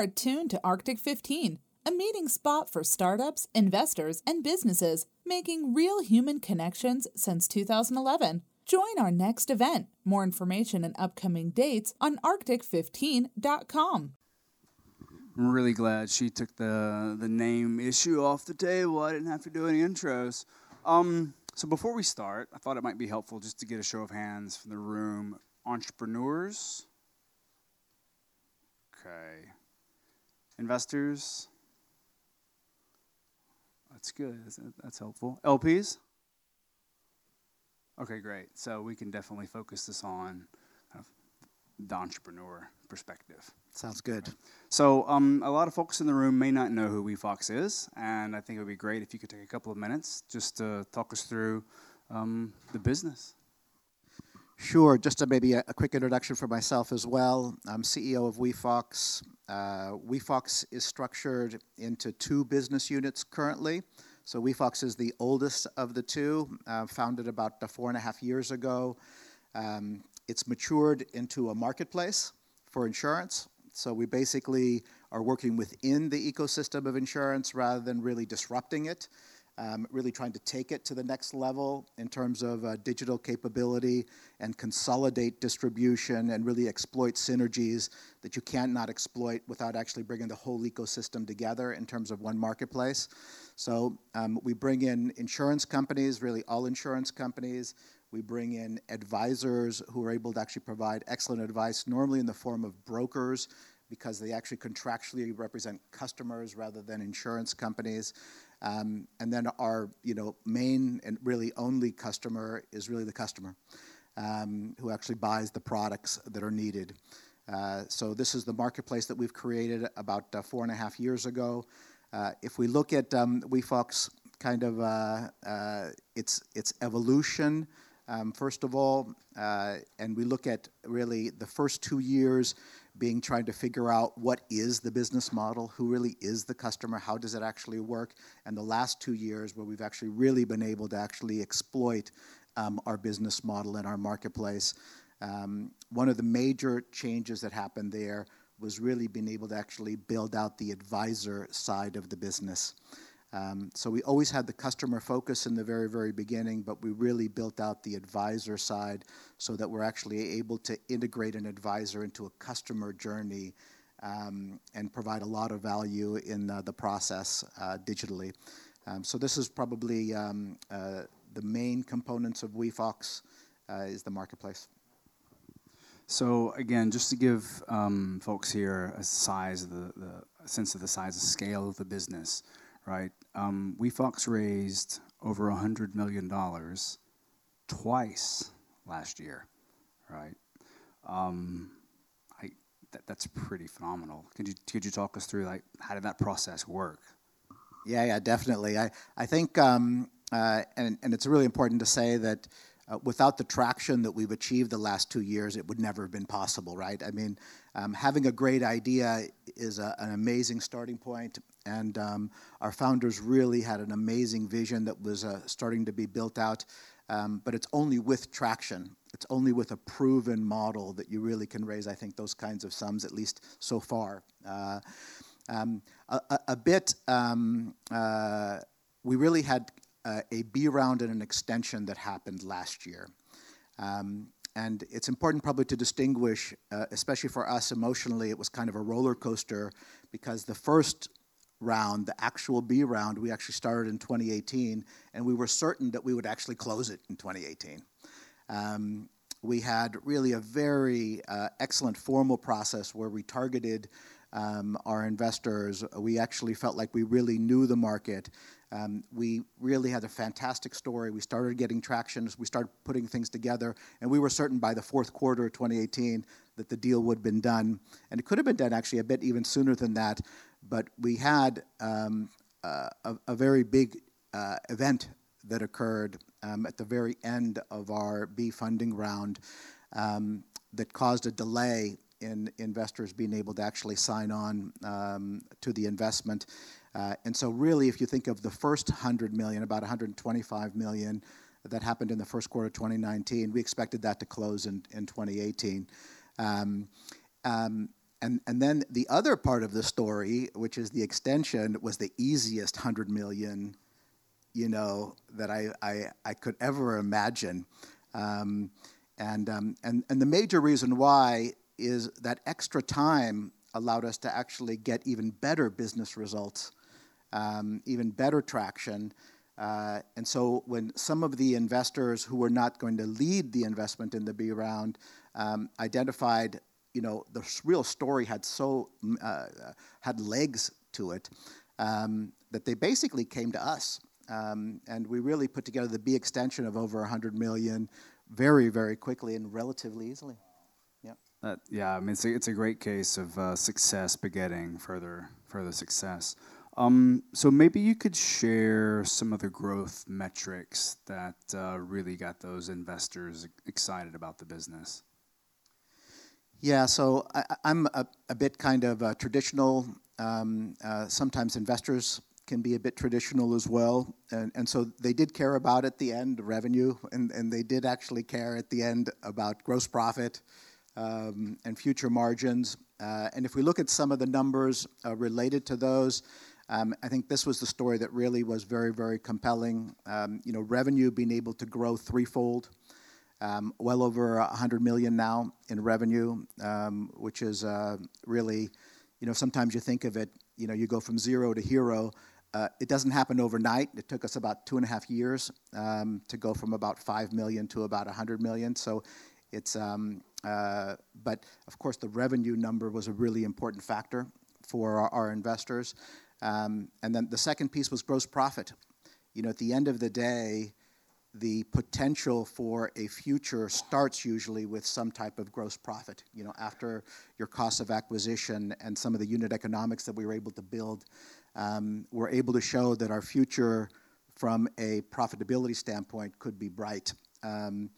are tuned to Arctic 15, a meeting spot for startups, investors, and businesses making real human connections since 2011. Join our next event. More information and upcoming dates on arctic15.com. I'm really glad she took the the name issue off the table. I didn't have to do any intros. Um, so before we start, I thought it might be helpful just to get a show of hands from the room. Entrepreneurs. Okay. Investors. That's good. That's helpful. LPs. Okay, great. So we can definitely focus this on kind of the entrepreneur perspective. Sounds good. So, um, a lot of folks in the room may not know who WeFox is, and I think it would be great if you could take a couple of minutes just to talk us through um, the business. Sure. Just a, maybe a, a, quick introduction for myself as well. I'm CEO of WeFox. Uh, WeFox is structured into two business units currently. So WeFox is the oldest of the two, uh, founded about uh, four and a half years ago. Um, it's matured into a marketplace for insurance. So we basically are working within the ecosystem of insurance rather than really disrupting it. Um, really trying to take it to the next level in terms of uh, digital capability and consolidate distribution and really exploit synergies that you cannot exploit without actually bringing the whole ecosystem together in terms of one marketplace. So um, we bring in insurance companies, really all insurance companies. We bring in advisors who are able to actually provide excellent advice, normally in the form of brokers, because they actually contractually represent customers rather than insurance companies. Um, and then our you know main and really only customer is really the customer um, who actually buys the products that are needed. Uh, so this is the marketplace that we've created about uh, four and a half years ago. Uh, if we look at um, WeFox kind of uh, uh, its its evolution um, first of all, uh, and we look at really the first two years being trying to figure out what is the business model, who really is the customer, how does it actually work, and the last two years where we've actually really been able to actually exploit um, our business model in our marketplace. Um, one of the major changes that happened there was really being able to actually build out the advisor side of the business. Um, so we always had the customer focus in the very, very beginning, but we really built out the advisor side so that we're actually able to integrate an advisor into a customer journey um, and provide a lot of value in uh, the process uh, digitally. Um, so this is probably um, uh, the main components of WeFox uh, is the marketplace. So again, just to give um, folks here a size of the, the sense of the size of scale of the business right? Um, WeFox raised over $100 million twice last year, right? Um, I, that, that's pretty phenomenal. Could you, could you talk us through, like, how did that process work? Yeah, yeah, definitely. I, I think, um, uh, and, and it's really important to say that uh, without the traction that we've achieved the last two years, it would never have been possible, right? I mean, um, having a great idea is a, an amazing starting point, and um, our founders really had an amazing vision that was uh, starting to be built out. Um, but it's only with traction, it's only with a proven model that you really can raise, I think, those kinds of sums, at least so far. Uh, um, a, a, bit, um, uh, we really had uh, a B round and an extension that happened last year. Um, and it's important probably to distinguish, uh, especially for us emotionally, it was kind of a roller coaster because the first round, the actual B round, we actually started in 2018, and we were certain that we would actually close it in 2018. Um, we had really a very uh, excellent formal process where we targeted um, our investors. We actually felt like we really knew the market. Um, we really had a fantastic story. We started getting traction. We started putting things together, and we were certain by the fourth quarter of 2018 that the deal would have been done. And it could have been done actually a bit even sooner than that. But we had um, uh, a, a, very big uh, event that occurred um, at the very end of our B funding round um, that caused a delay in investors being able to actually sign on um, to the investment. Uh, and so, really, if you think of the first 100 million, about 125 million that happened in the first quarter of 2019, we expected that to close in, in 2018. Um, um, and and then the other part of the story, which is the extension, was the easiest hundred million, you know, that I I, I could ever imagine, um, and um, and and the major reason why is that extra time allowed us to actually get even better business results, um, even better traction. Uh, and so when some of the investors who were not going to lead the investment in the B round um, identified, you know, the real story had so uh, had legs to it um, that they basically came to us, um, and we really put together the B extension of over 100 million very, very quickly and relatively easily. Uh, yeah, I mean it's a, it's a great case of uh, success begetting further further success. Um, so maybe you could share some of the growth metrics that uh, really got those investors excited about the business. Yeah, so I, am a, a, bit kind of uh, traditional. Um, uh, sometimes investors can be a bit traditional as well, and, and so they did care about at the end revenue, and, and they did actually care at the end about gross profit um, and future margins. Uh, and if we look at some of the numbers uh, related to those, um, I think this was the story that really was very, very compelling. Um, you know, revenue being able to grow threefold, well over 100 million now in revenue, um, which is uh, really, you know, sometimes you think of it, you know, you go from zero to hero. Uh, it doesn't happen overnight. It took us about two and a half years um, to go from about 5 million to about 100 million. So it's, um, uh, but of course, the revenue number was a really important factor for our, investors. Um, and then the second piece was gross profit. You know, at the end of the day, the potential for a future starts usually with some type of gross profit. You know, after your cost of acquisition and some of the unit economics that we were able to build, um, we're able to show that our future from a profitability standpoint could be bright. Um,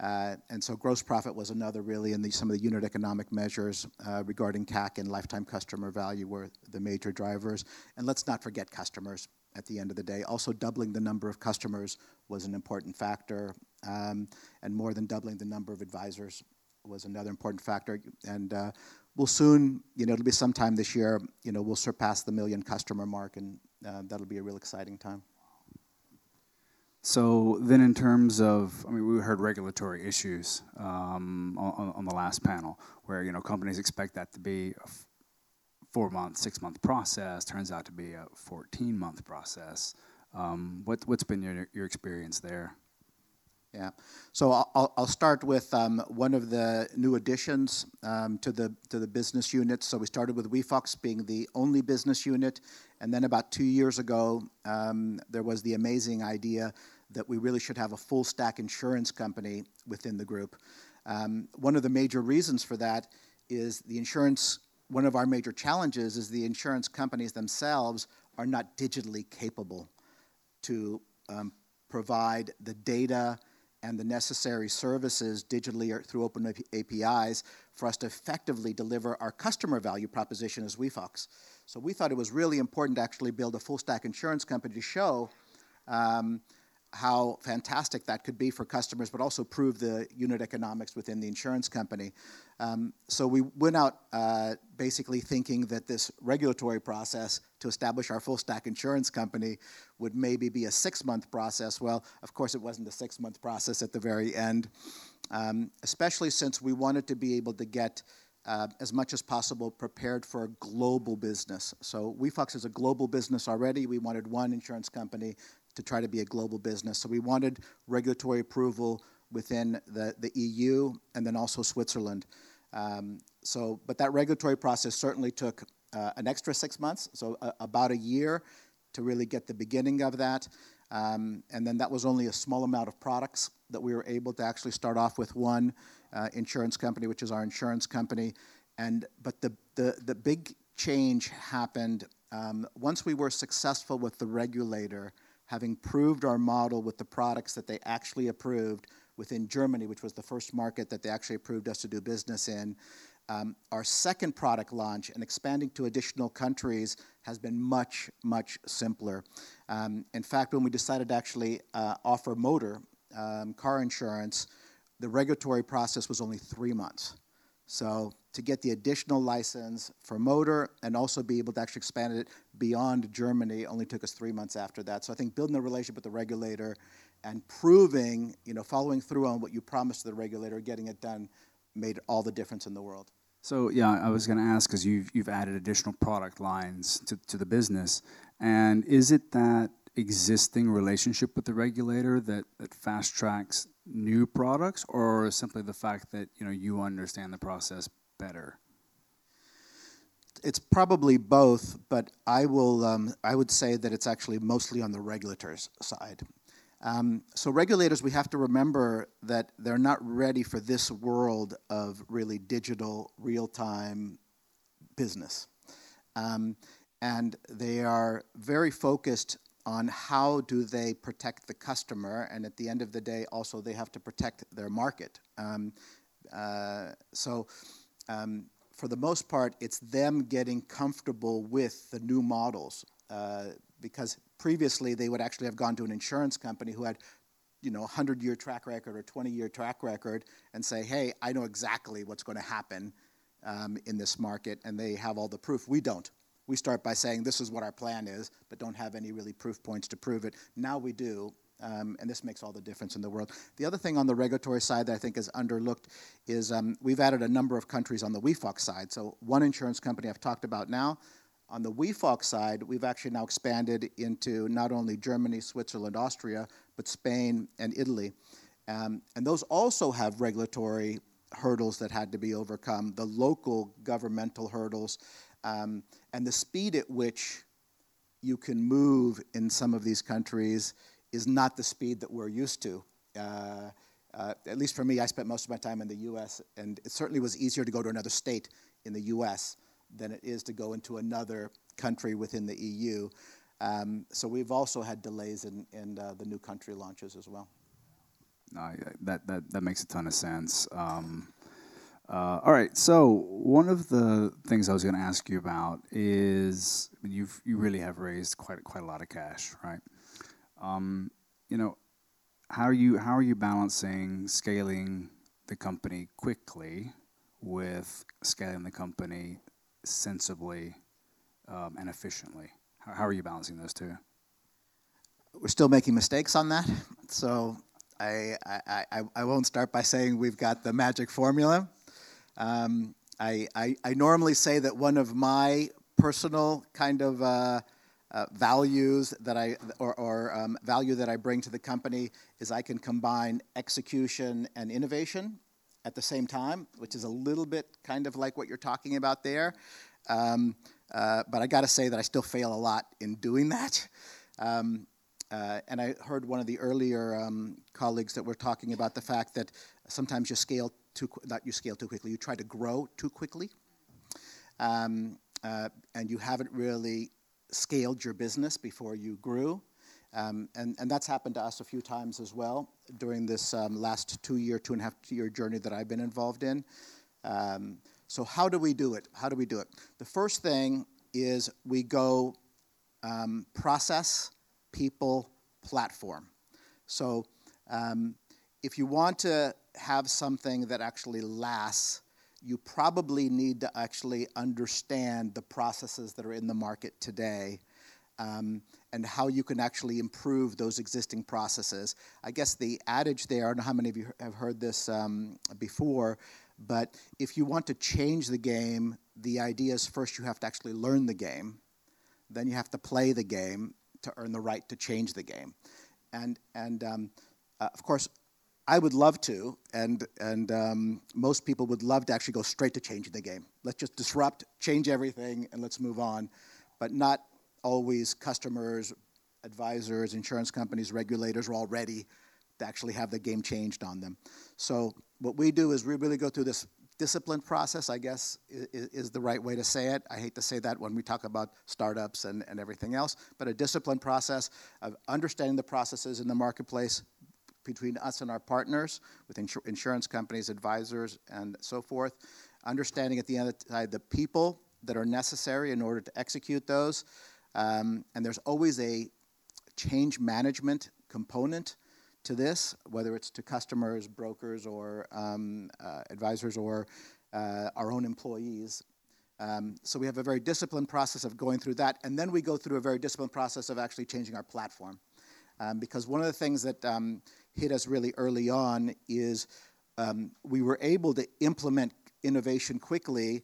uh, and so gross profit was another really, and some of the unit economic measures uh, regarding CAC and lifetime customer value were the major drivers. And let's not forget customers at the end of the day. Also, doubling the number of customers was an important factor, um, and more than doubling the number of advisors was another important factor. And uh, we'll soon, you know, it'll be sometime this year, you know, we'll surpass the million customer mark, and uh, that'll be a real exciting time. So then, in terms of, I mean, we heard regulatory issues um, on, on, the last panel, where you know companies expect that to be four month, six month process. Turns out to be a fourteen month process. Um, what what's been your your experience there? Yeah, so I'll, I'll start with um, one of the new additions um, to the to the business unit. So we started with WeFox being the only business unit, and then about two years ago, um, there was the amazing idea that we really should have a full stack insurance company within the group. Um, one of the major reasons for that is the insurance. One of our major challenges is the insurance companies themselves are not digitally capable to um, provide the data and the necessary services digitally or through open APIs for us to effectively deliver our customer value proposition as WeFox. So we thought it was really important to actually build a full stack insurance company to show um, how fantastic that could be for customers, but also prove the unit economics within the insurance company. Um, so we went out uh, basically thinking that this regulatory process to establish our full stack insurance company would maybe be a six month process. Well, of course, it wasn't a six month process at the very end, um, especially since we wanted to be able to get uh, as much as possible prepared for a global business. So WeFox is a global business already. We wanted one insurance company to try to be a global business. So we wanted regulatory approval within the, the EU and then also Switzerland. Um, so, but that regulatory process certainly took uh, an extra six months, so a, about a year to really get the beginning of that. Um, and then that was only a small amount of products that we were able to actually start off with one uh, insurance company, which is our insurance company. And but the the, the big change happened um, once we were successful with the regulator having proved our model with the products that they actually approved within Germany, which was the first market that they actually approved us to do business in. Um, our second product launch and expanding to additional countries has been much, much simpler. Um, in fact, when we decided to actually uh, offer motor um, car insurance, the regulatory process was only three months. So to get the additional license for motor and also be able to actually expand it beyond Germany only took us three months after that. So I think building a relationship with the regulator and proving, you know, following through on what you promised to the regulator, getting it done, made all the difference in the world. So yeah, I was going to ask because you've you've added additional product lines to, to the business, and is it that existing relationship with the regulator that, that fast tracks new products, or simply the fact that you know you understand the process better? It's probably both, but I will. Um, I would say that it's actually mostly on the regulators' side. Um, so regulators, we have to remember that they're not ready for this world of really digital, real-time business, um, and they are very focused on how do they protect the customer, and at the end of the day, also they have to protect their market. Um, uh, so, um, for the most part, it's them getting comfortable with the new models uh, because previously they would actually have gone to an insurance company who had you know, 100 year track record or 20 year track record and say, hey, I know exactly what's going to happen um, in this market, and they have all the proof. We don't. We start by saying this is what our plan is, but don't have any really proof points to prove it. Now we do, um, and this makes all the difference in the world. The other thing on the regulatory side that I think is underlooked is um, we've added a number of countries on the WeFox side. So one insurance company I've talked about now. On the WeFox side, we've actually now expanded into not only Germany, Switzerland, Austria, but Spain and Italy. Um, and those also have regulatory hurdles that had to be overcome, the local governmental hurdles, um, and the speed at which you can move in some of these countries is not the speed that we're used to. Uh, uh, at least for me, I spent most of my time in the US, and it certainly was easier to go to another state in the US than it is to go into another country within the EU. Um, so we've also had delays in, in uh, the new country launches as well. No, that, that, that makes a ton of sense. Um, uh, all right, so one of the things I was going to ask you about is I mean, you've you really have raised quite quite a lot of cash, right? Um, you know, how are you how are you balancing scaling the company quickly with scaling the company sensibly um, and efficiently? How, how are you balancing those two? We're still making mistakes on that, so I, I, I, I won't start by saying we've got the magic formula. Um, I, I, I, normally say that one of my personal kind of uh, uh, values that I or, or um, value that I bring to the company is I can combine execution and innovation at the same time, which is a little bit kind of like what you're talking about there. Um, uh, but I got to say that I still fail a lot in doing that. Um, uh, and I heard one of the earlier um, colleagues that were talking about the fact that sometimes you scale too, not you scale too quickly, you try to grow too quickly. Um, uh, and you haven't really scaled your business before you grew. Um, and, and that's happened to us a few times as well during this um, last two year, two and a half year journey that I've been involved in. Um, so, how do we do it? How do we do it? The first thing is we go um, process, people, platform. So, um, if you want to have something that actually lasts, you probably need to actually understand the processes that are in the market today um, and how you can actually improve those existing processes. I guess the adage there, I don't know how many of you have heard this um, before, but if you want to change the game, the idea is first you have to actually learn the game, then you have to play the game to earn the right to change the game. And, and um, uh, of course, I would love to, and, and um, most people would love to actually go straight to changing the game. Let's just disrupt, change everything, and let's move on. But not always customers, advisors, insurance companies, regulators are all ready to actually have the game changed on them. So what we do is we really go through this disciplined process, I guess is, is, the right way to say it. I hate to say that when we talk about startups and, and everything else, but a disciplined process of understanding the processes in the marketplace, between us and our partners, with insur- insurance companies, advisors, and so forth. Understanding at the end of the the people that are necessary in order to execute those. Um, and there's always a change management component to this, whether it's to customers, brokers, or um, uh, advisors, or uh, our own employees. Um, so we have a very disciplined process of going through that, and then we go through a very disciplined process of actually changing our platform. Um, because one of the things that um, hit us really early on is um, we were able to implement innovation quickly,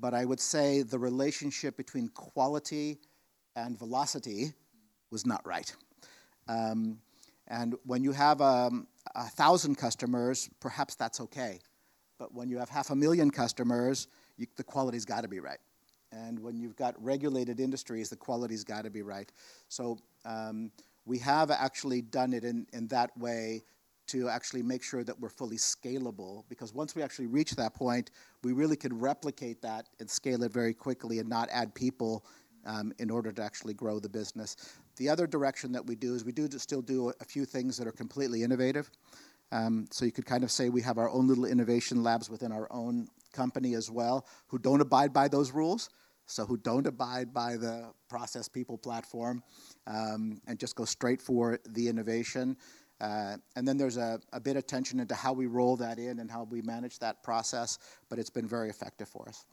but I would say the relationship between quality and velocity was not right. Um, and when you have um, a thousand customers, perhaps that's okay. But when you have half a million customers, you, the quality's got to be right. And when you've got regulated industries, the quality's got to be right. So um, we have actually done it in, in that way to actually make sure that we're fully scalable because once we actually reach that point, we really could replicate that and scale it very quickly and not add people um, in order to actually grow the business. The other direction that we do is we do still do a few things that are completely innovative. Um, so you could kind of say we have our own little innovation labs within our own company as well who don't abide by those rules. So who don't abide by the process people platform um, and just go straight for the innovation. Uh, and then there's a, a bit of tension into how we roll that in and how we manage that process, but it's been very effective for us.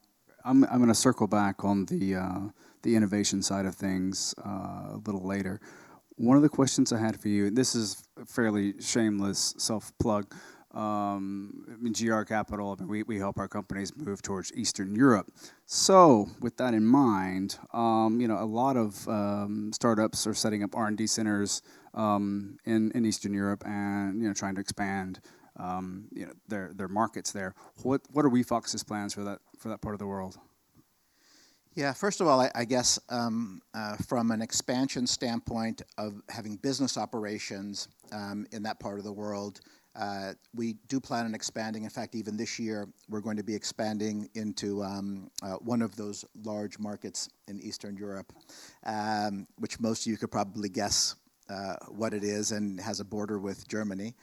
I'm, I'm going to circle back on the, uh, the innovation side of things uh, a little later. One of the questions I had for you, and this is a fairly shameless self plug. Um, GR Capital, I mean, we, we help our companies move towards Eastern Europe. So, with that in mind, um, you know, a lot of um, startups are setting up R&D centers um, in, in Eastern Europe and, you know, trying to expand, um, you know, their, their markets there. What, what are WeFox's plans for that, for that part of the world? Yeah, first of all, I, I guess um, uh, from an expansion standpoint of having business operations um, in that part of the world, we do plan on expanding. In fact, even this year, we're going to be expanding into um, uh, one of those large markets in Eastern Europe, um, which most of you could probably guess uh, what it is and has a border with Germany.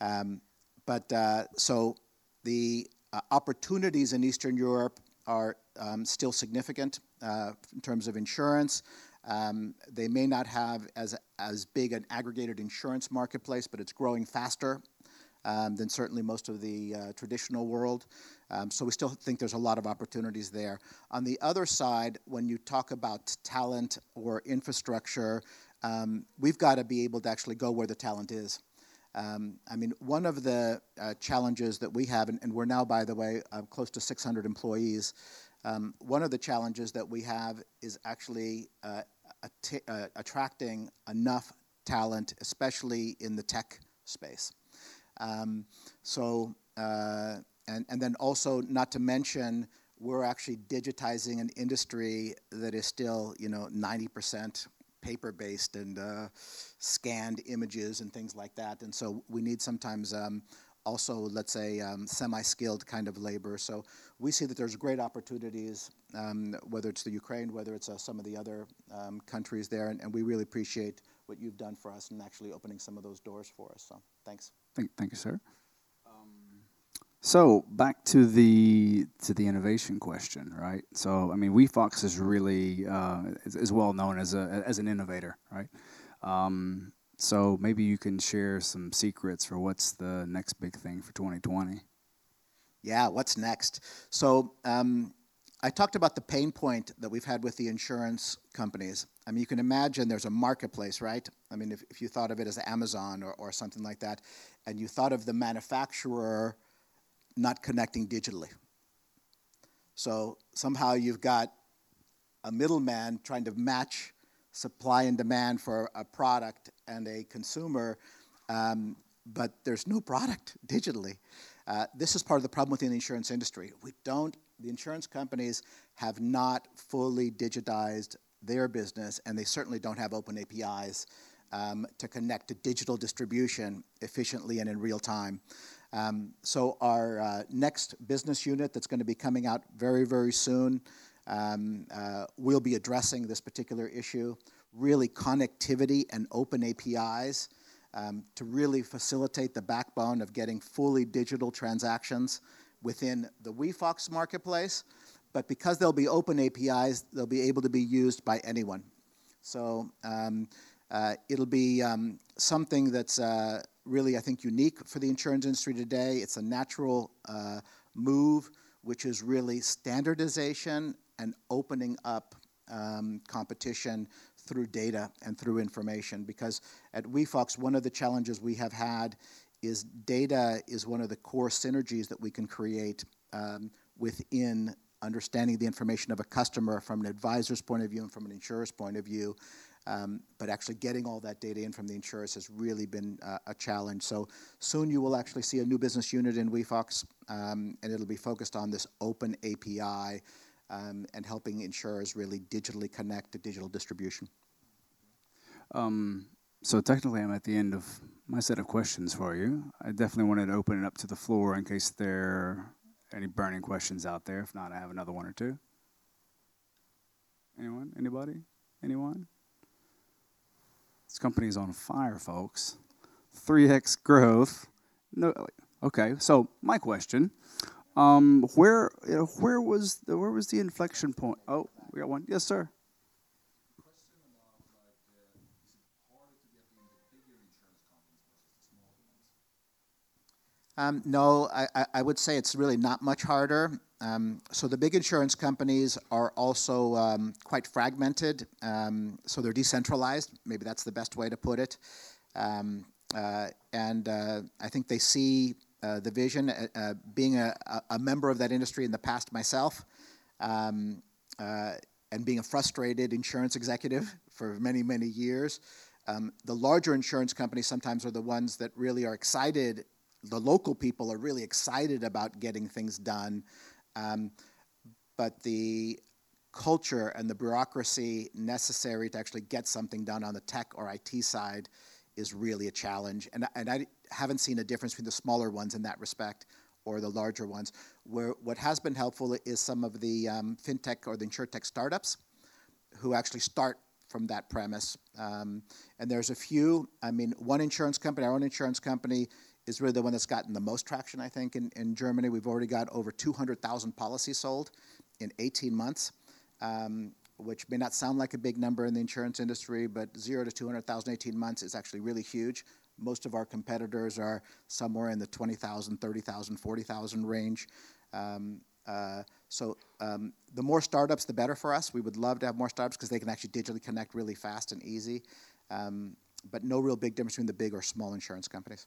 Um, but uh, so the uh, opportunities in Eastern Europe are still significant uh, in terms of insurance. They may not have as, as big an aggregated insurance marketplace, but it's growing faster um, than certainly most of the uh, traditional world. Um, so we still think there's a lot of opportunities there. On the other side, when you talk about talent or infrastructure, um, we've got to be able to actually go where the talent is. Um, I mean, one of the uh, challenges that we have, and, and, we're now, by the way, uh, close to 600 employees. Um, one of the challenges that we have is actually uh, uh attracting enough talent, especially in the tech space. Um, so, uh, and, and then also, not to mention, we're actually digitizing an industry that is still, you know, 90% paper-based and uh, scanned images and things like that. And so we need sometimes um, also, let's say, um, semi-skilled kind of labor. So we see that there's great opportunities, um, whether it's the Ukraine, whether it's uh, some of the other um, countries there, and, and we really appreciate what you've done for us and actually opening some of those doors for us. So thanks. Thank, thank you, sir. Um, so back to the to the innovation question, right? So I mean, WeFox is really uh, is, is, well known as a as an innovator, right? Um, so maybe you can share some secrets for what's the next big thing for 2020. Yeah, what's next? So um, I talked about the pain point that we've had with the insurance companies. I mean, you can imagine there's a marketplace, right? I mean, if, if you thought of it as Amazon or, or something like that, and you thought of the manufacturer not connecting digitally. So somehow you've got a middleman trying to match supply and demand for a product and a consumer, um, but there's no product digitally. Uh, this is part of the problem within the insurance industry. We don't the insurance companies have not fully digitized their business, and they certainly don't have open APIs um, to connect to digital distribution efficiently and in real time. Um, so our uh, next business unit that's going to be coming out very, very soon um, uh, will be addressing this particular issue, really connectivity and open APIs um, to really facilitate the backbone of getting fully digital transactions within the WeFox marketplace, but because they'll be open APIs, they'll be able to be used by anyone. So um, uh, it'll be um, something that's uh, really, I think, unique for the insurance industry today. It's a natural uh, move which is really standardization and opening up um, competition through data and through information. Because at WeFox, one of the challenges we have had is data is one of the core synergies that we can create um, within understanding the information of a customer from an advisor's point of view and from an insurer's point of view. Um, but actually getting all that data in from the insurers has really been uh, a challenge. So soon you will actually see a new business unit in WeFox, um, and it'll be focused on this open API um, and helping insurers really digitally connect to digital distribution. So technically, I'm at the end of my set of questions for you. I definitely wanted to open it up to the floor in case there are any burning questions out there. If not, I have another one or two. Anyone? Anybody? Anyone? This company is on fire, folks. 3x growth. No, okay. So my question: um, Where, you know, where was the, where was the inflection point? Oh, we got one. Yes, sir. Um, no, I, I, would say it's really not much harder. Um, so the big insurance companies are also um, quite fragmented. Um, so they're decentralized. Maybe that's the best way to put it. Um, uh, and uh, I think they see uh, the vision. Uh, uh, being a, a, member of that industry in the past myself, um, uh, and being a frustrated insurance executive for many many years. the larger insurance companies sometimes are the ones that really are excited the local people are really excited about getting things done, um, but the culture and the bureaucracy necessary to actually get something done on the tech or IT side is really a challenge. And, and I haven't seen a difference between the smaller ones in that respect or the larger ones. Where what has been helpful is some of the um, fintech or the insurtech startups who actually start from that premise. Um, and there's a few. I mean, one insurance company, our own insurance company, is really the one that's gotten the most traction, I think, in, in Germany. We've already got over 200,000 policies sold in 18 months, um, which may not sound like a big number in the insurance industry, but zero to 200,000 18 months is actually really huge. Most of our competitors are somewhere in the 20,000, 30,000, 40,000 range. Um, uh, so um, the more startups, the better for us. We would love to have more startups because they can actually digitally connect really fast and easy. Um, but no real big difference between the big or small insurance companies.